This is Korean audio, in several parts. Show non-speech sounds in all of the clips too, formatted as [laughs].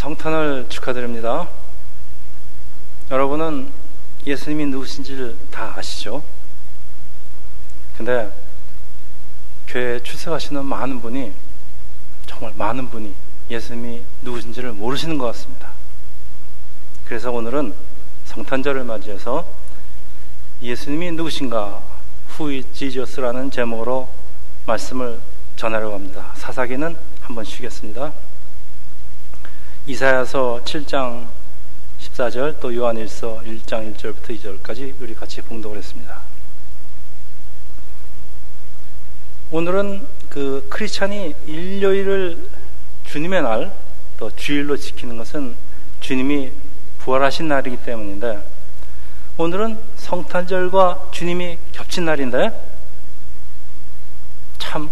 성탄을 축하드립니다. 여러분은 예수님이 누구신지를 다 아시죠? 근데 교회에 출석하시는 많은 분이 정말 많은 분이 예수님이 누구신지를 모르시는 것 같습니다. 그래서 오늘은 성탄절을 맞이해서 예수님이 누구신가 후이 지저스라는 제목으로 말씀을 전하려고 합니다. 사사기는 한번 쉬겠습니다. 이사야서 7장 14절 또 요한일서 1장 1절부터 2절까지 우리 같이 봉독을 했습니다. 오늘은 그 크리스찬이 일요일을 주님의 날 또 주일로 지키는 것은 주님이 부활하신 날이기 때문인데 오늘은 성탄절과 주님이 겹친 날인데 참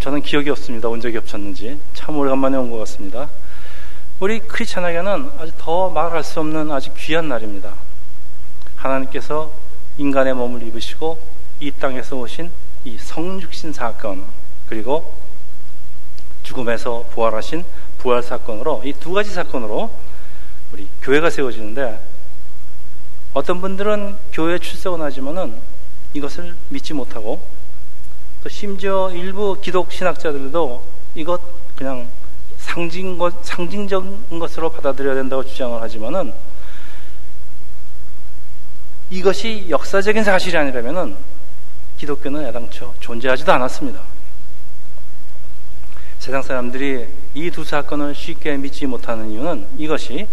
저는 기억이 없습니다. 언제 겹쳤는지 참 오래간만에 온 것 같습니다. 우리 크리스천에게는 아주 더 말할 수 없는 아주 귀한 날입니다. 하나님께서 인간의 몸을 입으시고 이 땅에서 오신 이 성육신 사건 그리고 죽음에서 부활하신 부활 사건으로 이 두 가지 사건으로 우리 교회가 세워지는데 어떤 분들은 교회 출석은 하지만은 이것을 믿지 못하고 또 심지어 일부 기독 신학자들도 이것 그냥 상징 것, 상징적인 것으로 받아들여야 된다고 주장을 하지만은 이것이 역사적인 사실이 아니라면은 기독교는 애당초 존재하지도 않았습니다. 세상 사람들이 이 두 사건을 쉽게 믿지 못하는 이유는 이것이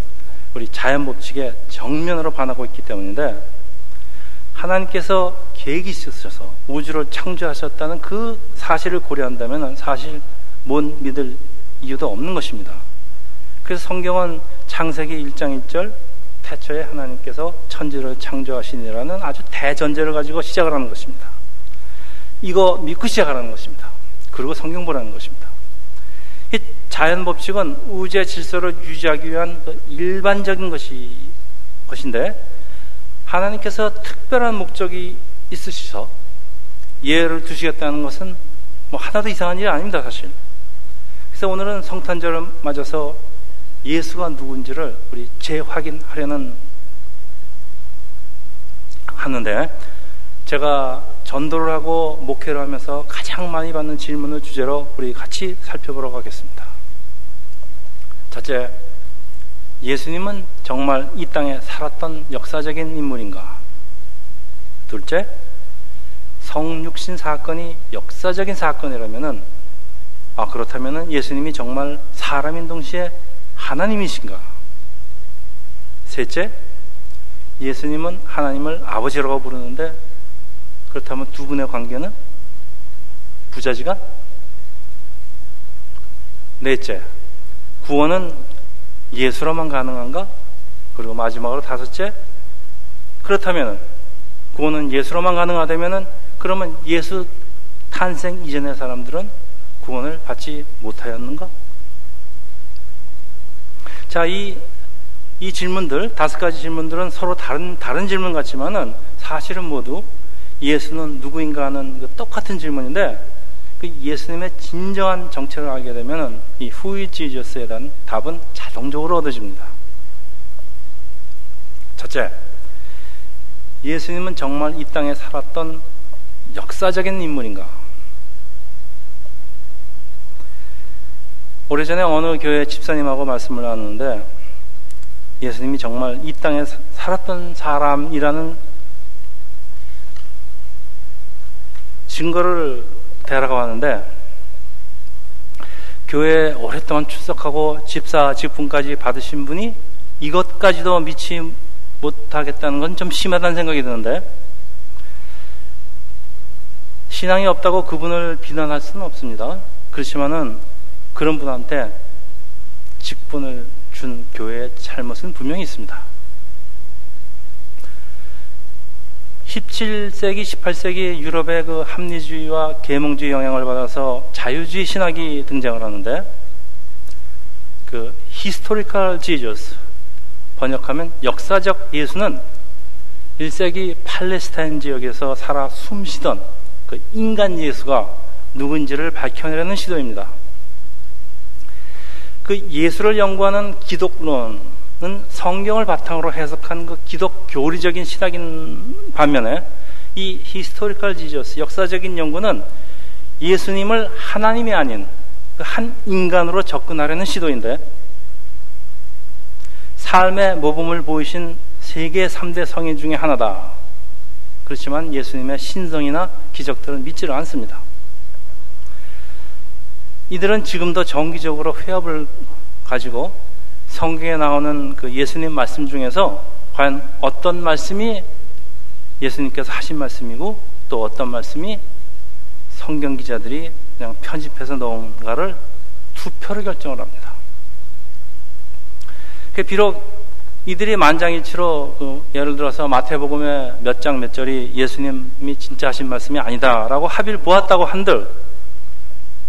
우리 자연 법칙에 정면으로 반하고 있기 때문인데 하나님께서 계획이 있으셔서 우주를 창조하셨다는 그 사실을 고려한다면 사실 못 믿을 이유도 없는 것입니다. 그래서 성경은 창세기 1장 1절 태초에 하나님께서 천지를 창조하시니라는 아주 대전제를 가지고 시작을 하는 것입니다. 이거 믿고 시작하라는 것입니다. 그리고 성경 보라는 것입니다. 이 자연 법칙은 우주의 질서를 유지하기 위한 그 일반적인 것이 것인데 하나님께서 특별한 목적이 있으셔서 예를 두시겠다는 것은 뭐 하나도 이상한 일이 아닙니다, 사실. 그래서 오늘은 성탄절을 맞아서 예수가 누군지를 우리 재확인하려는 하는데 제가 전도를 하고 목회를 하면서 가장 많이 받는 질문을 주제로 우리 같이 살펴보도록 하겠습니다. 첫째, 예수님은 정말 이 땅에 살았던 역사적인 인물인가? 둘째, 성육신 사건이 역사적인 사건이라면은 아 그렇다면은 예수님이 정말 사람인 동시에 하나님이신가? 셋째, 예수님은 하나님을 아버지라고 부르는데 그렇다면 두 분의 관계는 부자지간? 넷째, 구원은 예수로만 가능한가? 그리고 마지막으로 다섯째, 그렇다면 구원은 예수로만 가능하다면 그러면 예수 탄생 이전의 사람들은 구원을 받지 못하였는가? 자, 이, 이 질문들, 다섯 가지 질문들은 서로 다른, 다른 질문 같지만은 사실은 모두 예수는 누구인가 하는 그 똑같은 질문인데 그 예수님의 진정한 정체를 알게 되면 이 후이 지저스에 대한 답은 자동적으로 얻어집니다. 첫째, 예수님은 정말 이 땅에 살았던 역사적인 인물인가? 오래전에 어느 교회 집사님하고 말씀을 나눴는데 예수님이 정말 이 땅에 살았던 사람이라는 증거를 대라고 하는데 교회에 오랫동안 출석하고 집사 직분까지 받으신 분이 이것까지도 믿지 못하겠다는 건 좀 심하다는 생각이 드는데 신앙이 없다고 그분을 비난할 수는 없습니다. 그렇지만은 그런 분한테 직분을 준 교회의 잘못은 분명히 있습니다. 17세기, 18세기 유럽의 그 합리주의와 계몽주의 영향을 받아서 자유주의 신학이 등장을 하는데 그 historical Jesus 번역하면 역사적 예수는 1세기 팔레스타인 지역에서 살아 숨쉬던 그 인간 예수가 누군지를 밝혀내려는 시도입니다. 그 예수를 연구하는 기독론은 성경을 바탕으로 해석한 그 기독 교리적인 시각인 반면에 이 historical Jesus 역사적인 연구는 예수님을 하나님이 아닌 그 한 인간으로 접근하려는 시도인데 삶의 모범을 보이신 세계 3대 성인 중의 하나다. 그렇지만 예수님의 신성이나 기적들은 믿지를 않습니다. 이들은 지금도 정기적으로 회합을 가지고 성경에 나오는 그 예수님 말씀 중에서 과연 어떤 말씀이 예수님께서 하신 말씀이고 또 어떤 말씀이 성경 기자들이 그냥 편집해서 넣은가를 투표를 결정을 합니다. 그 비록 이들이 만장일치로 그 예를 들어서 마태복음의 몇 장 몇 절이 예수님이 진짜 하신 말씀이 아니다라고 합의를 보았다고 한들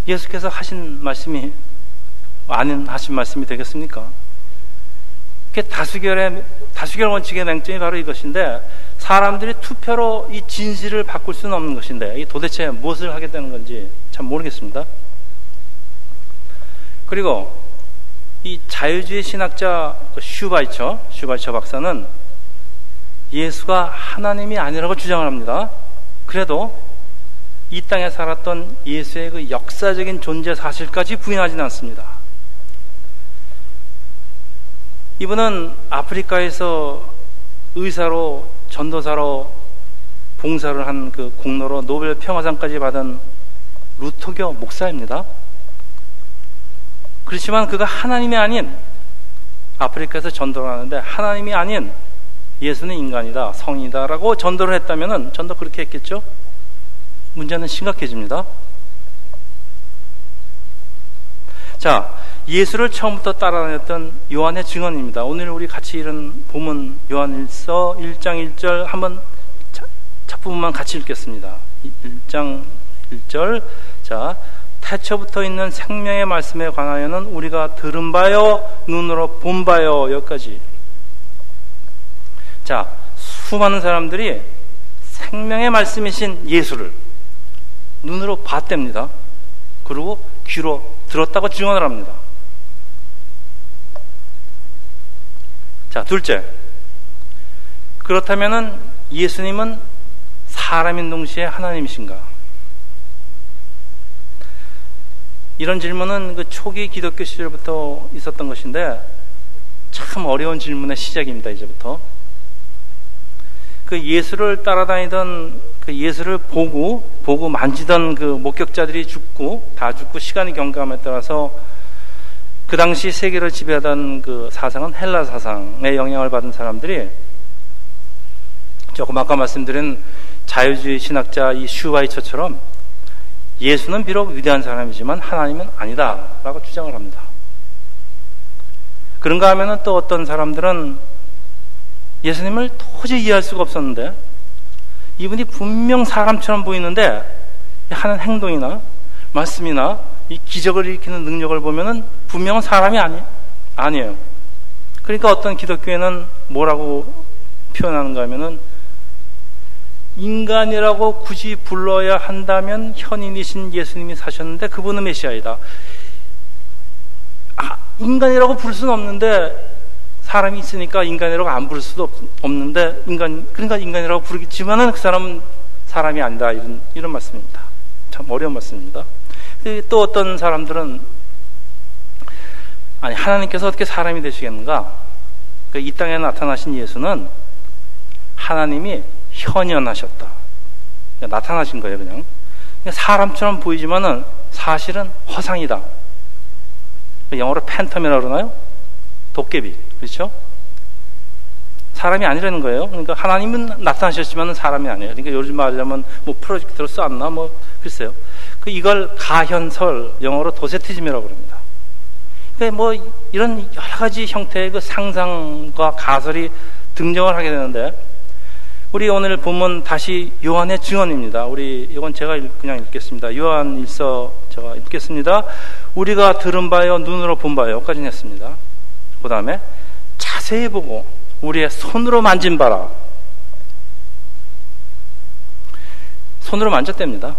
예수께서 하신 말씀이 아닌 하신 말씀이 되겠습니까? 그 다수결의 다수결 원칙의 맹점이 바로 이것인데 사람들이 투표로 이 진실을 바꿀 수는 없는 것인데 이 도대체 무엇을 하게 되는 건지 참 모르겠습니다. 그리고 이 자유주의 신학자 그 슈바이처 슈바이처 박사는 예수가 하나님이 아니라고 주장을 합니다. 그래도 이 땅에 살았던 예수의 그 역사적인 존재 사실까지 부인하지는 않습니다. 이분은 아프리카에서 의사로 전도사로 봉사를 한 그 공로로 노벨 평화상까지 받은 루터교 목사입니다. 그렇지만 그가 하나님이 아닌 아프리카에서 전도를 하는데 하나님이 아닌 예수는 인간이다, 성이다라고 전도를 했다면 전도 그렇게 했겠죠? 문제는 심각해집니다. 자, 예수를 처음부터 따라다녔던 요한의 증언입니다. 오늘 우리 같이 읽은 본문 요한 1서 1장 1절 한번 첫 부분만 같이 읽겠습니다. 1장 1절. 자, 태초부터 있는 생명의 말씀에 관하여는 우리가 들은 바요, 눈으로 본 바요, 여기까지. 자, 수많은 사람들이 생명의 말씀이신 예수를 눈으로 봤답니다. 그리고 귀로 들었다고 증언을 합니다. 자, 둘째. 그렇다면 예수님은 사람인 동시에 하나님이신가? 이런 질문은 그 초기 기독교 시절부터 있었던 것인데 참 어려운 질문의 시작입니다, 이제부터. 그 예수를 따라다니던 그 예수를 보고, 보고 만지던 그 목격자들이 죽고, 다 죽고 시간이 경감에 따라서 그 당시 세계를 지배하던 그 사상은 헬라 사상의 영향을 받은 사람들이 조금 아까 말씀드린 자유주의 신학자 이 슈바이처처럼 예수는 비록 위대한 사람이지만 하나님은 아니다라고 주장을 합니다. 그런가 하면은 또 어떤 사람들은 예수님을 도저히 이해할 수가 없었는데 이분이 분명 사람처럼 보이는데 하는 행동이나 말씀이나 이 기적을 일으키는 능력을 보면은 분명한 사람이 아니, 아니에요. 그러니까 어떤 기독교에는 뭐라고 표현하는가 하면은 인간이라고 굳이 불러야 한다면 현인이신 예수님이 사셨는데 그분은 메시아이다. 아, 인간이라고 부를 수는 없는데 사람이 있으니까 인간이라고 안 부를 수도 없, 는데 인간 그러니까 인간이라고 부르겠지만은 그 사람은 사람이 아니다 이런 이런 말씀입니다. 참 어려운 말씀입니다. 또 어떤 사람들은 아니 하나님께서 어떻게 사람이 되시겠는가? 그이 땅에 나타나신 예수는 하나님이 현현하셨다. 나타나신 거예요, 그냥. 사람처럼 보이지만은 사실은 허상이다. 영어로 팬텀이라고 그러나요? 도깨비. 그렇죠? 사람이 아니라는 거예요. 그러니까 하나님은 나타나셨지만 사람이 아니에요. 그러니까 요즘 말하자면 뭐 프로젝트로 써왔나 뭐 글쎄요. 그 이걸 가현설 영어로 도세티즘이라고 그럽니다. 그러니까 뭐 이런 여러 가지 형태의 그 상상과 가설이 등장을 하게 되는데 우리 오늘 본문 다시 요한의 증언입니다. 우리 이건 제가 그냥 읽겠습니다. 요한 일서 제가 읽겠습니다. 우리가 들은 바요 눈으로 본 바요까지 했습니다. 그 다음에 자세히 보고 우리의 손으로 만진 바라. 손으로 만졌답니다.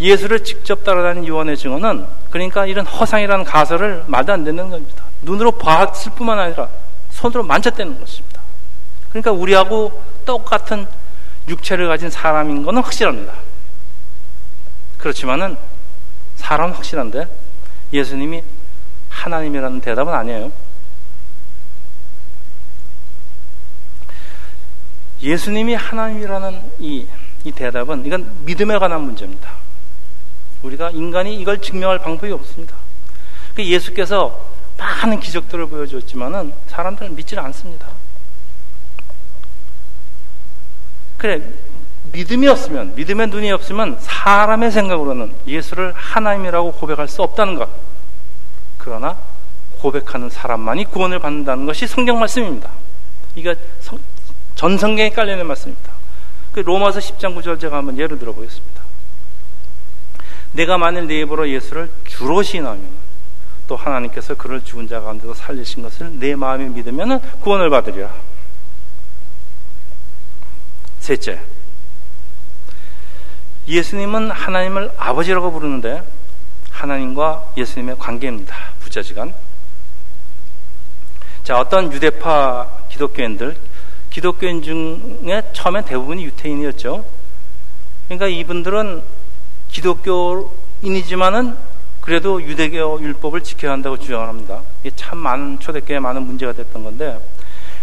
예수를 직접 따라다닌 요한의 증언은 그러니까 이런 허상이라는 가설을 말도 안 되는 겁니다. 눈으로 봤을 뿐만 아니라 손으로 만졌다는 것입니다. 그러니까 우리하고 똑같은 육체를 가진 사람인 것은 확실합니다. 그렇지만은 사람은 확실한데 예수님이 하나님이라는 대답은 아니에요. 예수님이 하나님이라는 이, 이 대답은 이건 믿음에 관한 문제입니다. 우리가 인간이 이걸 증명할 방법이 없습니다. 그 예수께서 많은 기적들을 보여줬지만은 사람들은 믿지를 않습니다. 그래 믿음이 없으면 믿음의 눈이 없으면 사람의 생각으로는 예수를 하나님이라고 고백할 수 없다는 것. 그러나 고백하는 사람만이 구원을 받는다는 것이 성경 말씀입니다. 이거 전 성경에 깔려있는 말씀입니다. 그 로마서 10장 9절 제가 한번 예를 들어보겠습니다. 내가 만일 내 입으로 예수를 주로 시인하면 또 하나님께서 그를 죽은 자 가운데서 살리신 것을 내 마음에 믿으면 구원을 받으리라. 셋째, 예수님은 하나님을 아버지라고 부르는데 하나님과 예수님의 관계입니다. 부자지간. 자, 어떤 유대파 기독교인들, 기독교인 중에 처음엔 대부분이 유태인이었죠. 그러니까 이분들은 기독교인이지만은 그래도 유대교 율법을 지켜야 한다고 주장을 합니다. 이게 참 많은 초대교회에 많은 문제가 됐던 건데,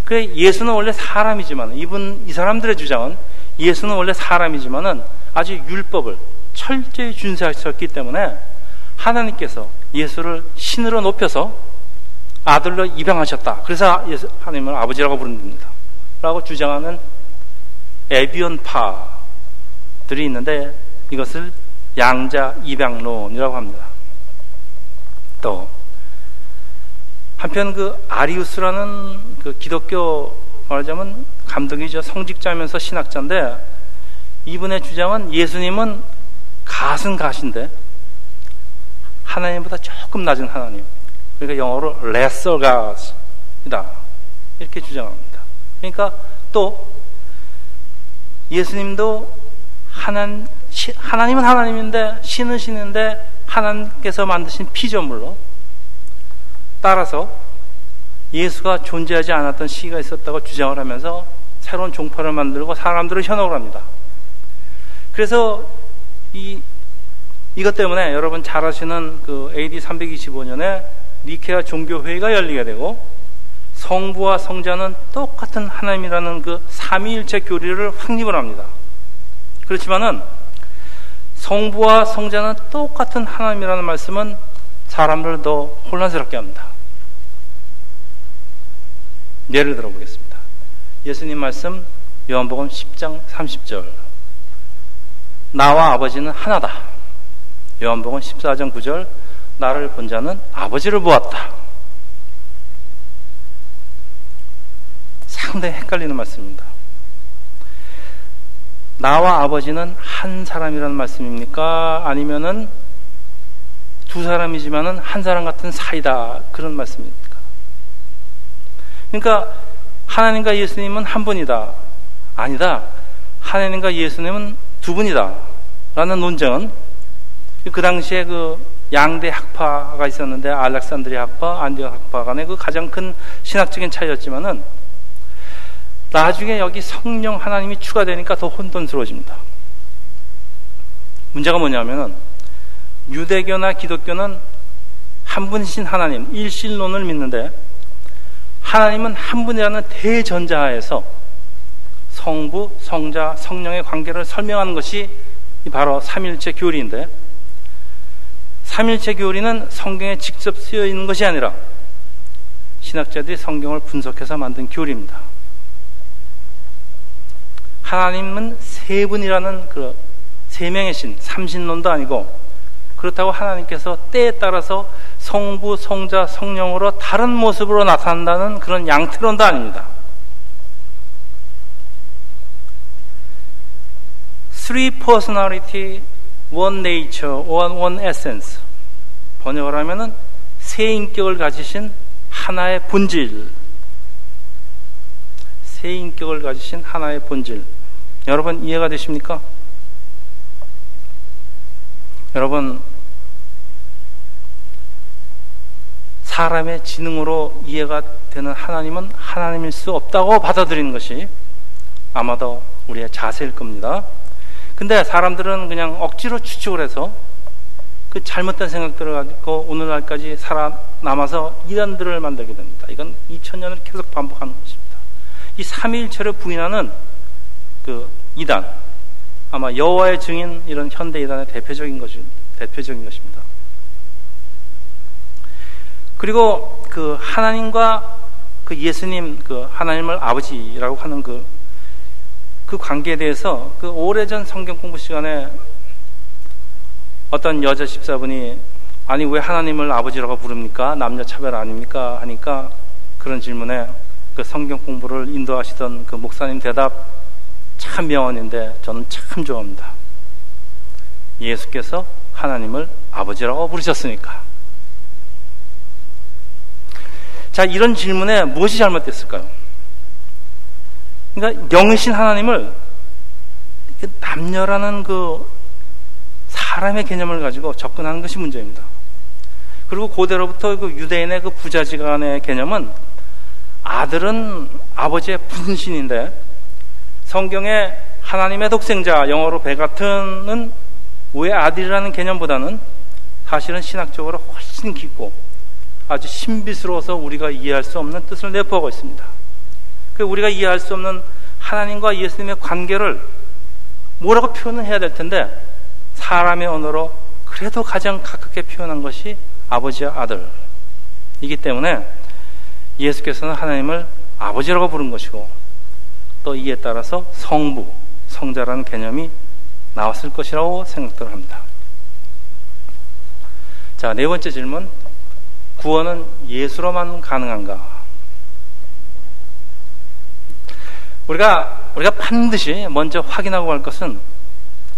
그래 예수는 원래 사람이지만 이분 이 사람들의 주장은 예수는 원래 사람이지만은 아주 율법을 철저히 준수하셨기 때문에 하나님께서 예수를 신으로 높여서 아들로 입양하셨다. 그래서 하나님을 아버지라고 부릅니다. 라고 주장하는 에비온파들이 있는데 이것을 양자 입양론이라고 합니다. 또 한편 그 아리우스라는 그 기독교 말하자면 감독이죠. 성직자면서 신학자인데 이분의 주장은 예수님은 가은 가신데 하나님보다 조금 낮은 하나님. 그러니까 영어로 lesser God이다. 이렇게 주장합니다. 그러니까 또 예수님도 하나님, 하나님은 하나님인데 신은 신인데 하나님께서 만드신 피조물로 따라서 예수가 존재하지 않았던 시기가 있었다고 주장을 하면서 새로운 종파를 만들고 사람들을 현혹을 합니다. 그래서 이 이것 때문에 여러분 잘 아시는 그 AD 325년에 니케아 종교회의가 열리게 되고 성부와 성자는 똑같은 하나님이라는 그 삼위일체 교리를 확립을 합니다. 그렇지만은 성부와 성자는 똑같은 하나님이라는 말씀은 사람들을 더 혼란스럽게 합니다. 예를 들어 보겠습니다. 예수님 말씀 요한복음 10장 30절 나와 아버지는 하나다. 요한복음 14장 9절 나를 본 자는 아버지를 보았다. 상당히 헷갈리는 말씀입니다. 나와 아버지는 한 사람이라는 말씀입니까? 아니면은 두 사람이지만은 한 사람 같은 사이다. 그런 말씀입니까? 그러니까 하나님과 예수님은 한 분이다. 아니다. 하나님과 예수님은 두 분이다. 라는 논쟁은 그 당시에 그 양대 학파가 있었는데 알렉산드리 학파, 안디옥 학파 간의 그 가장 큰 신학적인 차이였지만은 나중에 여기 성령 하나님이 추가되니까 더 혼돈스러워집니다. 문제가 뭐냐면은 유대교나 기독교는 한 분이신 하나님, 일신론을 믿는데 하나님은 한 분이라는 대전자하에서 성부, 성자, 성령의 관계를 설명하는 것이 바로 삼일체 교리인데 삼일체 교리는 성경에 직접 쓰여 있는 것이 아니라 신학자들이 성경을 분석해서 만든 교리입니다. 하나님은 세 분이라는 그 세 명의 신, 삼신론도 아니고 그렇다고 하나님께서 때에 따라서 성부, 성자, 성령으로 다른 모습으로 나타난다는 그런 양태론도 아닙니다. three personality, one nature, one, one essence. 번역을 하면은 세 인격을 가지신 하나의 본질. 세 인격을 가지신 하나의 본질. 여러분 이해가 되십니까? 여러분 사람의 지능으로 이해가 되는 하나님은 하나님일 수 없다고 받아들이는 것이 아마도 우리의 자세일 겁니다. 근데 사람들은 그냥 억지로 추측을 해서 그 잘못된 생각들을 가지고 오늘날까지 살아남아서 이단들을 만들게 됩니다. 이건 2000년을 계속 반복하는 것입니다. 이 삼위일체를 부인하는 그 이단, 아마 여호와의 증인 이런 현대 이단의 대표적인 것이 대표적인 것입니다. 그리고 그 하나님과 그 예수님 그 하나님을 아버지라고 하는 그, 그 관계에 대해서 그 오래전 성경 공부 시간에 어떤 여자 집사분이 아니 왜 하나님을 아버지라고 부릅니까? 남녀 차별 아닙니까? 하니까 그런 질문에 그 성경 공부를 인도하시던 그 목사님 대답 참 명언인데 저는 참 좋아합니다. 예수께서 하나님을 아버지라고 부르셨으니까. 자, 이런 질문에 무엇이 잘못됐을까요? 그러니까 영이신 하나님을 남녀라는 그 사람의 개념을 가지고 접근하는 것이 문제입니다. 그리고 고대로부터 그 유대인의 그 부자지간의 개념은 아들은 아버지의 분신인데 성경에 하나님의 독생자 영어로 베가튼은 왜 아들이라는 개념보다는 사실은 신학적으로 훨씬 깊고 아주 신비스러워서 우리가 이해할 수 없는 뜻을 내포하고 있습니다. 그 우리가 이해할 수 없는 하나님과 예수님의 관계를 뭐라고 표현을 해야 될 텐데 사람의 언어로 그래도 가장 가깝게 표현한 것이 아버지와 아들이기 때문에 예수께서는 하나님을 아버지라고 부른 것이고 또 이에 따라서 성부, 성자라는 개념이 나왔을 것이라고 생각들 합니다. 자, 네 번째 질문. 구원은 예수로만 가능한가? 우리가 우리가 반드시 먼저 확인하고 갈 것은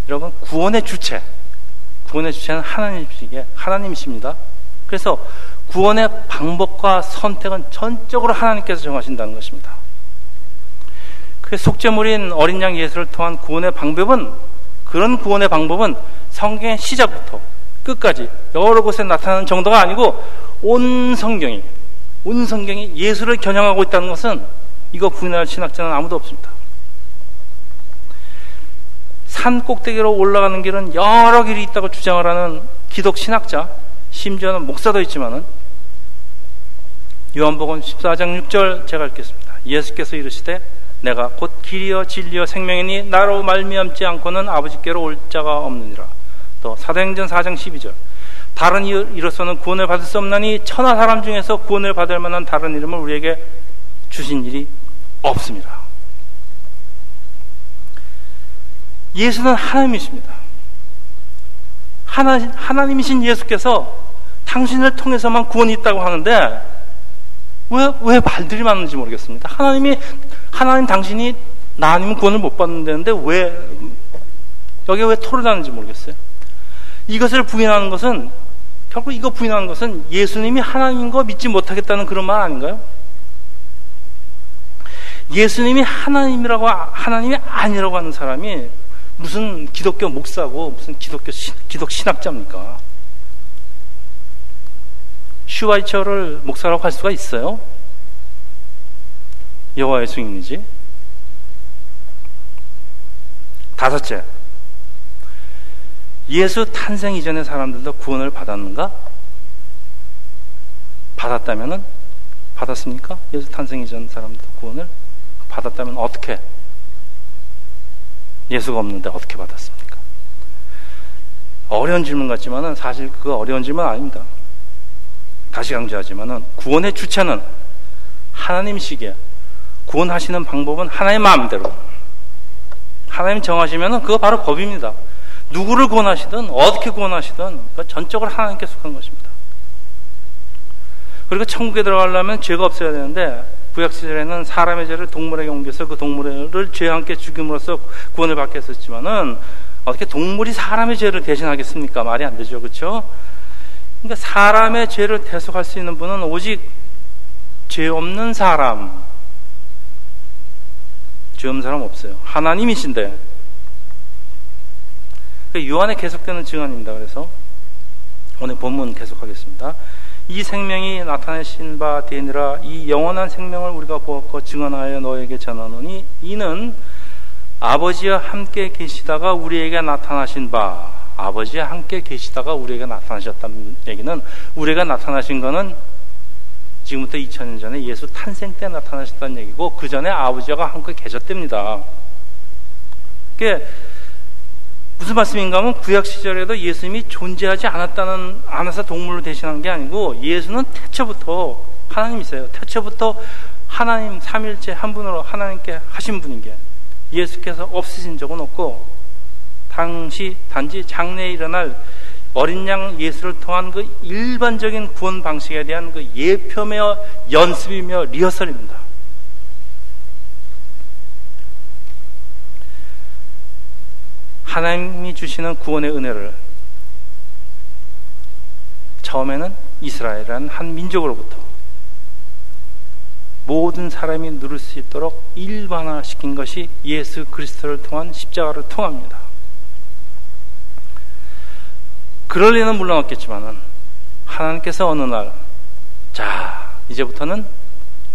여러분 구원의 주체, 구원의 주체는 하나님이시기에 하나님이십니다. 그래서 구원의 방법과 선택은 전적으로 하나님께서 정하신다는 것입니다. 그 속죄물인 어린 양 예수를 통한 구원의 방법은 그런 구원의 방법은 성경의 시작부터 끝까지 여러 곳에 나타나는 정도가 아니고 온 성경이 온 성경이 예수를 겨냥하고 있다는 것은 이거 부인할 신학자는 아무도 없습니다. 산 꼭대기로 올라가는 길은 여러 길이 있다고 주장을 하는 기독 신학자, 심지어는 목사도 있지만은 요한복음 14장 6절 제가 읽겠습니다. 예수께서 이르시되 내가 곧 길이여 진리여 생명이니 나로 말미암지 않고는 아버지께로 올 자가 없느니라. 또 사도행전 4장 12절 다른 이로서는 구원을 받을 수 없나니 천하 사람 중에서 구원을 받을 만한 다른 이름을 우리에게 주신 일이 없습니다. 예수는 하나님이십니다. 하나, 하나님이신 예수께서 당신을 통해서만 구원이 있다고 하는데 왜, 왜 말들이 많은지 모르겠습니다. 하나님이, 하나님 당신이 나 아니면 구원을 못 받는다는데 왜, 여기에 왜 토를 나는지 모르겠어요. 이것을 부인하는 것은 결국 이거 부인하는 것은 예수님이 하나님인 거 믿지 못하겠다는 그런 말 아닌가요? 예수님이 하나님이라고 하나님이 아니라고 하는 사람이 무슨 기독교 목사고 무슨 기독교 신, 기독 신학자입니까? 슈와이처를 목사라고 할 수가 있어요? 여호와의 증인이지. 다섯째, 예수 탄생 이전의 사람들도 구원을 받았는가? 받았다면은 받았습니까? 예수 탄생 이전 사람들 구원을 받았다면 어떻게? 예수가 없는데 어떻게 받았습니까? 어려운 질문 같지만은 사실 그 어려운 질문 아닙니다. 다시 강조하지만은 구원의 주체는 하나님시기에 구원하시는 방법은 하나님 마음대로 하나님 정하시면은 그거 바로 법입니다. 누구를 구원하시든 어떻게 구원하시든 전적으로 하나님께 속한 것입니다. 그리고 천국에 들어가려면 죄가 없어야 되는데 구약 시절에는 사람의 죄를 동물에게 옮겨서 그 동물을 죄와 함께 죽임으로써 구원을 받게 했었지만은 어떻게 동물이 사람의 죄를 대신하겠습니까? 말이 안 되죠. 그렇죠? 그러니까 사람의 죄를 대속할 수 있는 분은 오직 죄 없는 사람 죄 없는 사람 없어요. 하나님이신데 그 요한에 계속되는 증언입니다. 그래서 오늘 본문 계속하겠습니다. 이 생명이 나타내신 바 되니라 이 영원한 생명을 우리가 보았고 증언하여 너에게 전하노니 이는 아버지와 함께 계시다가 우리에게 나타나신 바 아버지와 함께 계시다가 우리에게 나타나셨다는 얘기는 우리가 나타나신 것은 지금부터 2000년 전에 예수 탄생 때 나타나셨다는 얘기고 그 전에 아버지와 함께 계셨답니다. 그게 무슨 말씀인가 하면 구약 시절에도 예수님이 존재하지 않았다는 않아서 동물로 대신한 게 아니고 예수는 태초부터 하나님이세요. 태초부터 하나님 삼일째 한 분으로 하나님께 하신 분인 게 예수께서 없으신 적은 없고 당시 단지 장래에 일어날 어린 양 예수를 통한 그 일반적인 구원 방식에 대한 그 예표며 연습이며 리허설입니다. 하나님이 주시는 구원의 은혜를 처음에는 이스라엘이라는 한 민족으로부터 모든 사람이 누릴 수 있도록 일반화시킨 것이 예수 그리스도를 통한 십자가를 통합니다. 그럴 리는 물론 없겠지만은 하나님께서 어느 날, 자, 이제부터는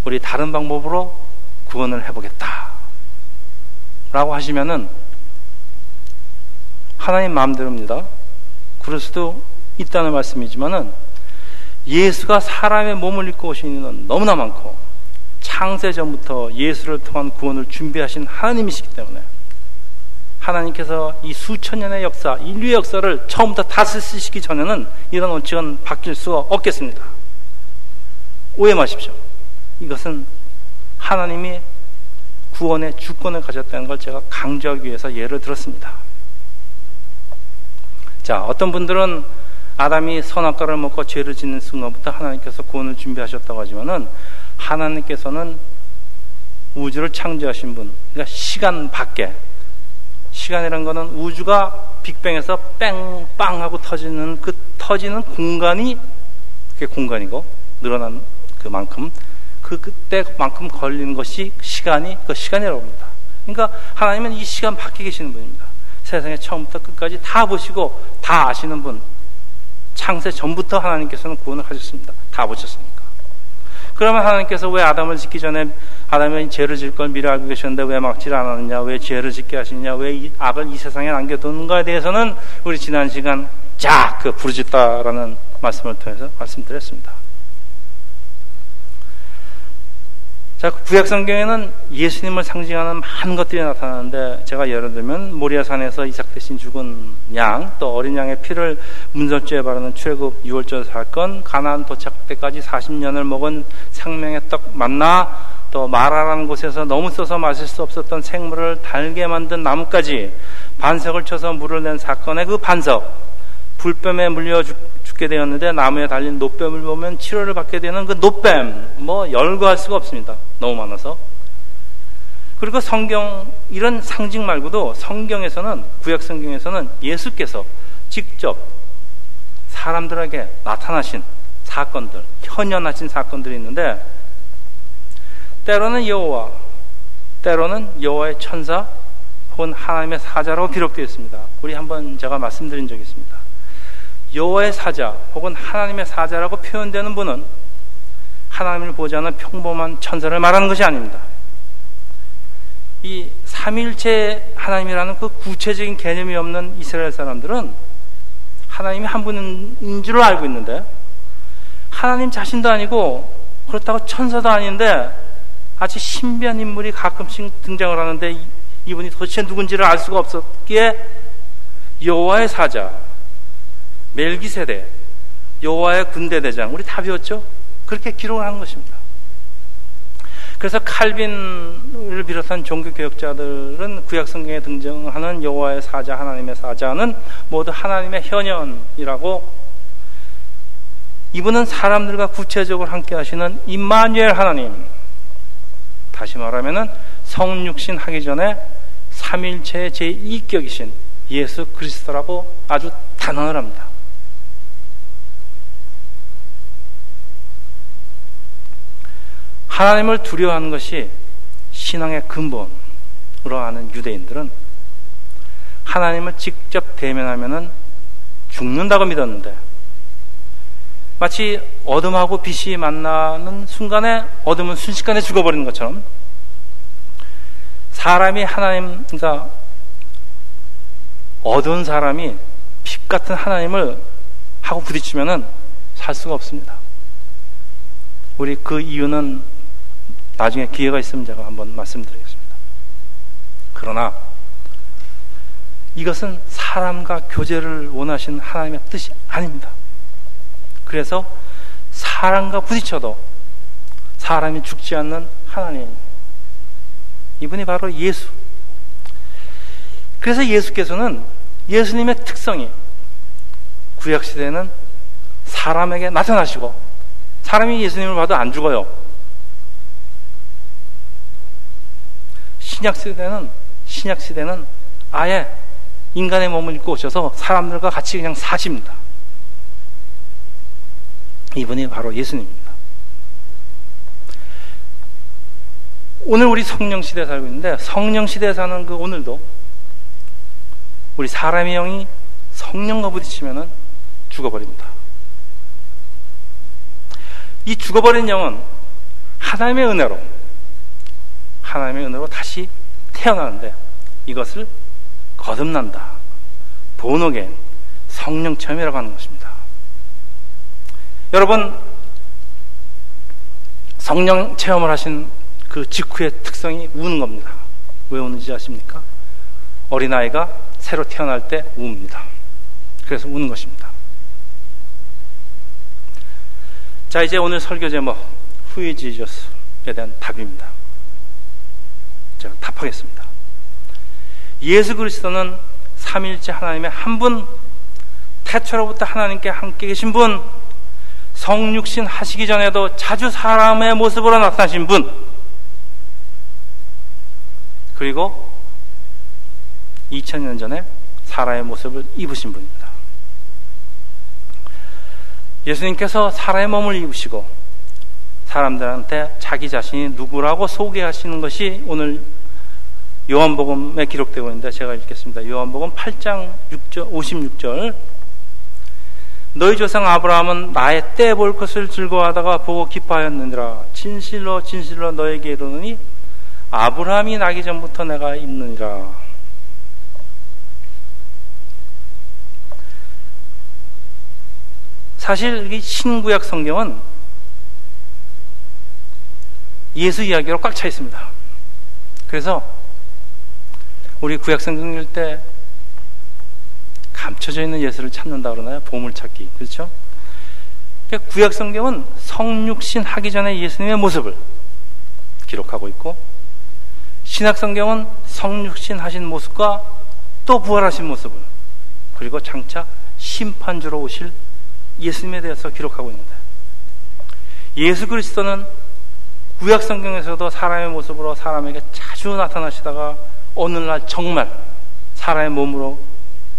우리 다른 방법으로 구원을 해보겠다. 라고 하시면은 하나님 마음대로입니다. 그럴 수도 있다는 말씀이지만은 예수가 사람의 몸을 입고 오신 이유는 너무나 많고 창세 전부터 예수를 통한 구원을 준비하신 하나님이시기 때문에 하나님께서 이 수천 년의 역사, 인류의 역사를 처음부터 다스리시기 전에는 이런 원칙은 바뀔 수가 없겠습니다. 오해 마십시오. 이것은 하나님이 구원의 주권을 가졌다는 걸 제가 강조하기 위해서 예를 들었습니다. 자, 어떤 분들은 아담이 선악과를 먹고 죄를 짓는 순간부터 하나님께서 구원을 준비하셨다고 하지만은 하나님께서는 우주를 창조하신 분, 그러니까 시간 밖에 시간이라는 것은 우주가 빅뱅에서 뺑빵 하고 터지는 그 터지는 공간이 그게 공간이고 늘어난 그만큼 그 그때만큼 걸리는 것이 시간이 그 시간이라고 합니다. 그러니까 하나님은 이 시간 밖에 계시는 분입니다. 세상의 처음부터 끝까지 다 보시고 다 아시는 분. 창세 전부터 하나님께서는 구원을 하셨습니다. 다 보셨으니까. 그러면 하나님께서 왜 아담을 짓기 전에 아담이 죄를 질 걸 미리 알고 계셨는데 왜 막질 않았느냐, 왜 죄를 짓게 하시느냐, 왜 이 악을 이 세상에 남겨두는가에 대해서는 우리 지난 시간 쫙그 부르짖다라는 말씀을 통해서 말씀드렸습니다. 자, 구약 성경에는 예수님을 상징하는 많은 것들이 나타나는데 제가 예를 들면 모리아산에서 이삭 대신 죽은 양, 또 어린 양의 피를 문설주에 바르는 출애굽 6월절 사건, 가나안 도착 때까지 40년을 먹은 생명의 떡 만나, 또 마라라는 곳에서 너무 써서 마실 수 없었던 생물을 달게 만든 나무까지 반석을 쳐서 물을 낸 사건의 그 반석, 불뱀에 물려 죽, 죽게 되었는데 나무에 달린 노뱀을 보면 치료를 받게 되는 그 노뱀, 뭐 열거할 수가 없습니다. 너무 많아서. 그리고 성경 이런 상징 말고도 성경에서는 구약 성경에서는 예수께서 직접 사람들에게 나타나신 사건들, 현현하신 사건들이 있는데 때로는 여호와, 때로는 여호와의 천사 혹은 하나님의 사자라고 [laughs] 기록되어 있습니다. 우리 한번 제가 말씀드린 적이 있습니다. 여호와의 사자 혹은 하나님의 사자라고 표현되는 분은 하나님을 보지 않은 평범한 천사를 말하는 것이 아닙니다. 이 삼일체 하나님이라는 그 구체적인 개념이 없는 이스라엘 사람들은 하나님이 한 분인 줄 알고 있는데 하나님 자신도 아니고 그렇다고 천사도 아닌데 아주 신비한 인물이 가끔씩 등장을 하는데 이분이 도대체 누군지를 알 수가 없었기에 여호와의 사자, 멜기세대, 여호와의 군대 대장 우리 다 배웠죠? 그렇게 기록을 한 것입니다. 그래서 칼빈을 비롯한 종교 개혁자들은 구약 성경에 등장하는 여호와의 사자, 하나님의 사자는 모두 하나님의 현현이라고 이분은 사람들과 구체적으로 함께 하시는 임마누엘 하나님. 다시 말하면은 성육신 하기 전에 삼일체의 제2격이신 예수 그리스도라고 아주 단언을 합니다. 하나님을 두려워하는 것이 신앙의 근본으로 하는 유대인들은 하나님을 직접 대면하면은 죽는다고 믿었는데 마치 어둠하고 빛이 만나는 순간에 어둠은 순식간에 죽어버리는 것처럼 사람이 하나님, 그러니까 어두운 사람이 빛 같은 하나님을 하고 부딪히면은 살 수가 없습니다. 우리 그 이유는 나중에 기회가 있으면 제가 한번 말씀드리겠습니다. 그러나 이것은 사람과 교제를 원하시는 하나님의 뜻이 아닙니다. 그래서 사람과 부딪혀도 사람이 죽지 않는 하나님. 이분이 바로 예수. 그래서 예수께서는 예수님의 특성이 구약시대에는 사람에게 나타나시고 사람이 예수님을 봐도 안 죽어요. 신약 시대는 신약 시대는 아예 인간의 몸을 입고 오셔서 사람들과 같이 그냥 사십니다. 이분이 바로 예수님입니다. 오늘 우리 성령 시대에 살고 있는데 성령 시대에 사는 그 오늘도 우리 사람의 영이 성령과 부딪히면 죽어버립니다. 이 죽어버린 영은 하나님의 은혜로 하나님의 은혜로 다시 태어나는데 이것을 거듭난다. 본어겐 성령 체험이라고 하는 것입니다. 여러분 성령 체험을 하신 그 직후의 특성이 우는 겁니다. 왜 우는지 아십니까? 어린아이가 새로 태어날 때 웁니다. 그래서 우는 것입니다. 자, 이제 오늘 설교 제목, 후이 지저스에 대한 답입니다. 제가 답하겠습니다. 예수 그리스도는 삼일째 하나님의 한 분, 태초로부터 하나님께 함께 계신 분, 성육신 하시기 전에도 자주 사람의 모습으로 나타나신 분, 그리고 2000년 전에 사람의 모습을 입으신 분입니다. 예수님께서 사람의 몸을 입으시고 사람들한테 자기 자신이 누구라고 소개하시는 것이 오늘 요한복음에 기록되고 있는데 제가 읽겠습니다. 요한복음 8장 6절, 56절. 너희 조상 아브라함은 나의 때 볼 것을 즐거워하다가 보고 기뻐하였느니라. 진실로 진실로 너에게 이르노니 아브라함이 나기 전부터 내가 있느니라. 사실 이 신구약 성경은 예수 이야기로 꽉 차 있습니다. 그래서 우리 구약 성경 읽을 때 감춰져 있는 예수를 찾는다 그러나요? 보물찾기. 그렇죠? 그러니까 구약 성경은 성육신 하기 전에 예수님의 모습을 기록하고 있고 신약 성경은 성육신 하신 모습과 또 부활하신 모습을 그리고 장차 심판주로 오실 예수님에 대해서 기록하고 있는데 예수 그리스도는 구약 성경에서도 사람의 모습으로 사람에게 자주 나타나시다가 어느 날 정말 사람의 몸으로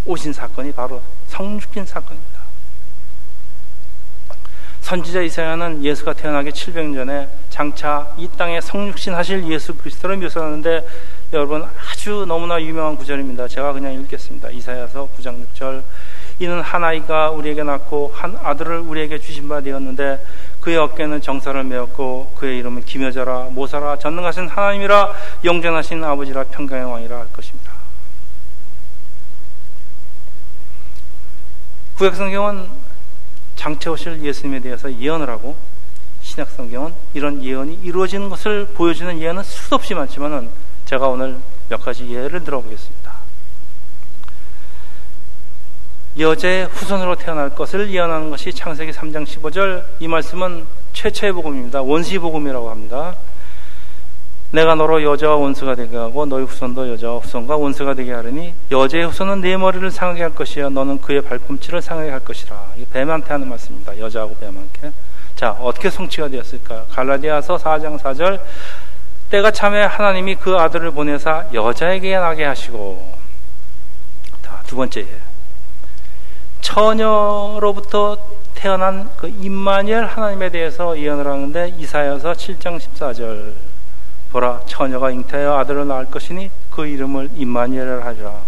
오신 사건이 바로 성육신 사건입니다. 선지자 이사야는 예수가 태어나기 700년 전에 장차 이 땅에 성육신 하실 예수 그리스도를 묘사하는데 여러분 아주 너무나 유명한 구절입니다. 제가 그냥 읽겠습니다. 이사야서 9장 6절 이는 한 아이가 우리에게 낳고 한 아들을 우리에게 주신 바 되었는데 그의 어깨는 정사를 메었고 그의 이름은 기묘자라 모사라 전능하신 하나님이라 영전하신 아버지라 평강의 왕이라 할 것입니다. 구약 성경은 장차 오실 예수님에 대해서 예언을 하고 신약 성경은 이런 예언이 이루어지는 것을 보여주는 예언은 수도 없이 많지만은 제가 오늘 몇 가지 예를 들어보겠습니다. 여자의 후손으로 태어날 것을 예언하는 것이 창세기 3장 15절 이 말씀은 최초의 복음입니다. 원시 복음이라고 합니다. 내가 너로 여자와 원수가 되게 하고 너희 후손도 여자와 후손과 원수가 되게 하려니 여자의 후손은 네 머리를 상하게 할 것이야 너는 그의 발꿈치를 상하게 할 것이라. 이 뱀한테 하는 말씀입니다. 여자하고 뱀한테. 자, 어떻게 성취가 되었을까? 갈라디아서 4장 4절 때가 참에 하나님이 그 아들을 보내사 여자에게 나게 하시고 자, 두 번째 처녀로부터 태어난 그 임마니엘 하나님에 대해서 예언을 하는데 이사야서 7장 14절 보라 처녀가 잉태하여 아들을 낳을 것이니 그 이름을 임마니엘을 하리라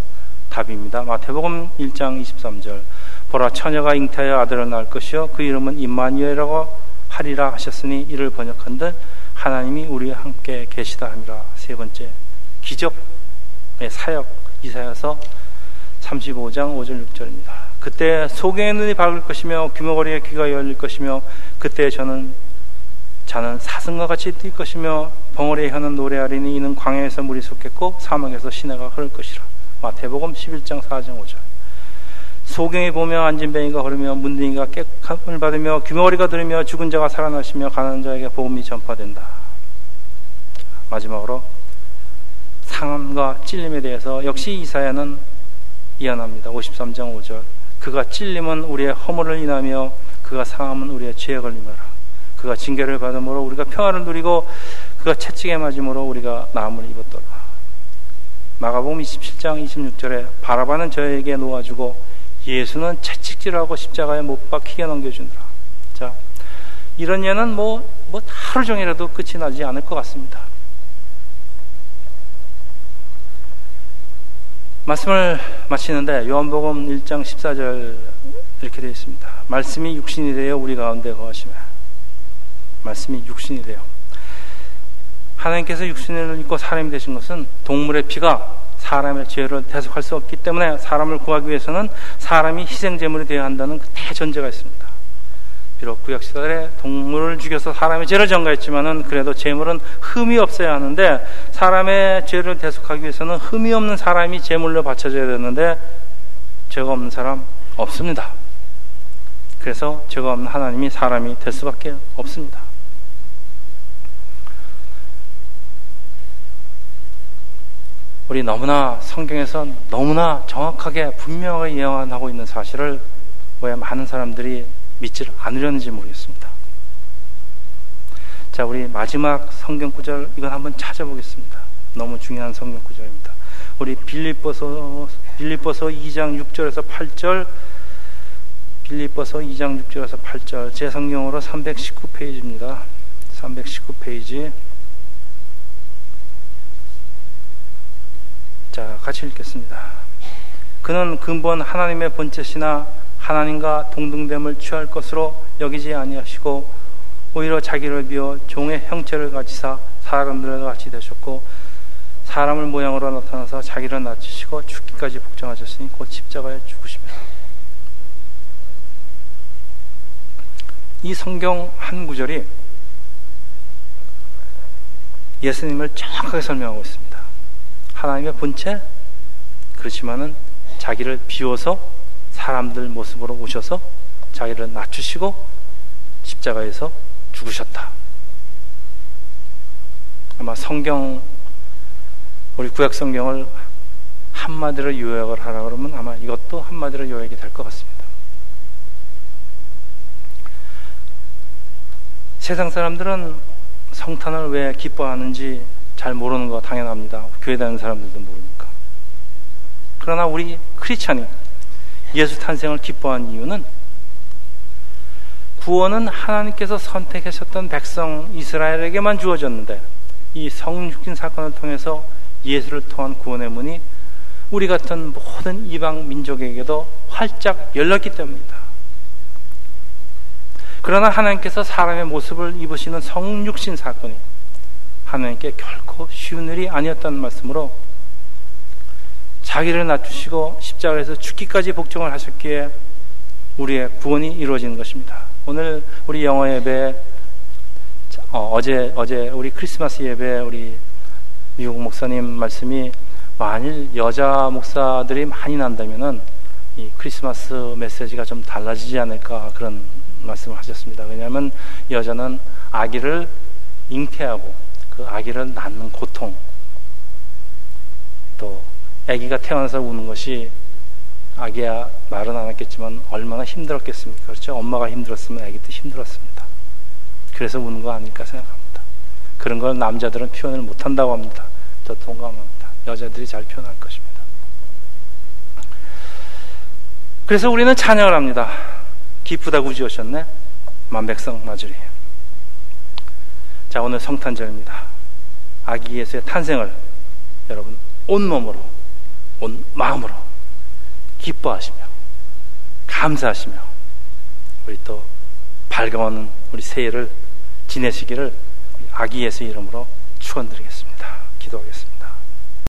답입니다. 마태복음 1장 23절. 보라 처녀가 잉태하여 아들을 낳을 것이요 그 이름은 임마누엘이라고 하리라 하셨으니 이를 번역한들 하나님이 우리와 함께 계시다 함이라. 세 번째 기적의 사역 이사야서 35장 5절 6절입니다. 그때 소경의 눈이 밝을 것이며 규모거리의 귀가 열릴 것이며 그때 저는 자는 사슴과 같이 뛸 것이며 벙어리의 혀는 노래하리니 이는 광야에서 물이 솟겠고 사막에서 시내가 흐를 것이라. 마태복음 11장 4장 5절. 소경이 보며 안진뱅이가 걸으며 문둥이가 깨끗함을 받으며 규모거리가 들으며 죽은 자가 살아나시며 가난한 자에게 복음이 전파된다. 마지막으로 상함과 찔림에 대해서 역시 이사야는 이해합니다. 53장 5절. 그가 찔림은 우리의 허물을 인하며 그가 상함은 우리의 죄에 걸림이라. 그가 징계를 받음으로 우리가 평화를 누리고 그가 채찍에 맞음으로 우리가 나음을 입었더라. 마가복음 27장 26절에 바라바는 저에게 놓아주고 예수는 채찍질하고 십자가에 못 박히게 넘겨주느라. 자, 이런 예는 뭐, 뭐 하루 종일라도 끝이 나지 않을 것 같습니다. 말씀을 마치는데 요한복음 1장 14절 이렇게 되어 있습니다. 말씀이 육신이 되어 우리 가운데 거하시며 말씀이 육신이 되어 하나님께서 육신을 입고 사람이 되신 것은 동물의 피가 사람의 죄를 대속할 수 없기 때문에 사람을 구하기 위해서는 사람이 희생 제물이 되어야 한다는 그 대전제가 있습니다. 비록 구약 시대에 동물을 죽여서 사람의 죄를 전가했지만은 그래도 제물은 흠이 없어야 하는데 사람의 죄를 대속하기 위해서는 흠이 없는 사람이 제물로 바쳐져야 되는데 죄가 없는 사람 없습니다. 그래서 죄가 없는 하나님이 사람이 될 수밖에 없습니다. 우리 너무나 성경에서 너무나 정확하게 분명하게 예언하고 있는 사실을 왜 많은 사람들이 믿지를 않으려는지 모르겠습니다. 자, 우리 마지막 성경 구절 이건 한번 찾아보겠습니다. 너무 중요한 성경 구절입니다. 우리 빌립보서 빌립보서 2장 6절에서 8절 빌립보서 2장 6절에서 8절 제 성경으로 319페이지입니다. 319페이지 자, 같이 읽겠습니다. 그는 근본 하나님의 본체시나 하나님과 동등됨을 취할 것으로 여기지 아니하시고 오히려 자기를 비워 종의 형체를 가지사 사람들과 같이 되셨고 사람을 모양으로 나타나서 자기를 낮추시고 죽기까지 복종하셨으니 곧 십자가에 죽으십니다. 이 성경 한 구절이 예수님을 정확하게 설명하고 있습니다. 하나님의 본체 그렇지만은 자기를 비워서 사람들 모습으로 오셔서 자기를 낮추시고 십자가에서 죽으셨다. 아마 성경, 우리 구약 성경을 한마디로 요약을 하라 그러면 아마 이것도 한마디로 요약이 될 것 같습니다. 세상 사람들은 성탄을 왜 기뻐하는지 잘 모르는 거 당연합니다. 교회 다니는 사람들도 모르니까. 그러나 우리 크리스찬이 예수 탄생을 기뻐한 이유는 구원은 하나님께서 선택하셨던 백성 이스라엘에게만 주어졌는데 이 성육신 사건을 통해서 예수를 통한 구원의 문이 우리 같은 모든 이방 민족에게도 활짝 열렸기 때문입니다. 그러나 하나님께서 사람의 모습을 입으시는 성육신 사건이 하나님께 결코 쉬운 일이 아니었다는 말씀으로 자기를 낮추시고 십자가에서 죽기까지 복종을 하셨기에 우리의 구원이 이루어지는 것입니다. 오늘 우리 영어 예배 어, 제 어제 우리 크리스마스 예배 우리 미국 목사님 말씀이 만일 여자 목사들이 많이 난다면은 이 크리스마스 메시지가 좀 달라지지 않을까 그런 말씀을 하셨습니다. 왜냐하면 여자는 아기를 잉태하고 그 아기를 낳는 고통 또 아기가 태어나서 우는 것이 아기야 말은 안 했겠지만 얼마나 힘들었겠습니까? 그렇죠? 엄마가 힘들었으면 아기도 힘들었습니다. 그래서 우는 거 아닐까 생각합니다. 그런 걸 남자들은 표현을 못 한다고 합니다. 저 동감합니다. 여자들이 잘 표현할 것입니다. 그래서 우리는 찬양을 합니다. 기쁘다고 지으셨네. 만백성 맞으리. 자, 오늘 성탄절입니다. 아기 예수의 탄생을 여러분 온몸으로 온 마음으로 기뻐하시며 감사하시며 우리 또 밝아오는 우리 새해를 지내시기를 아기 예수 이름으로 축원드리겠습니다. 기도하겠습니다.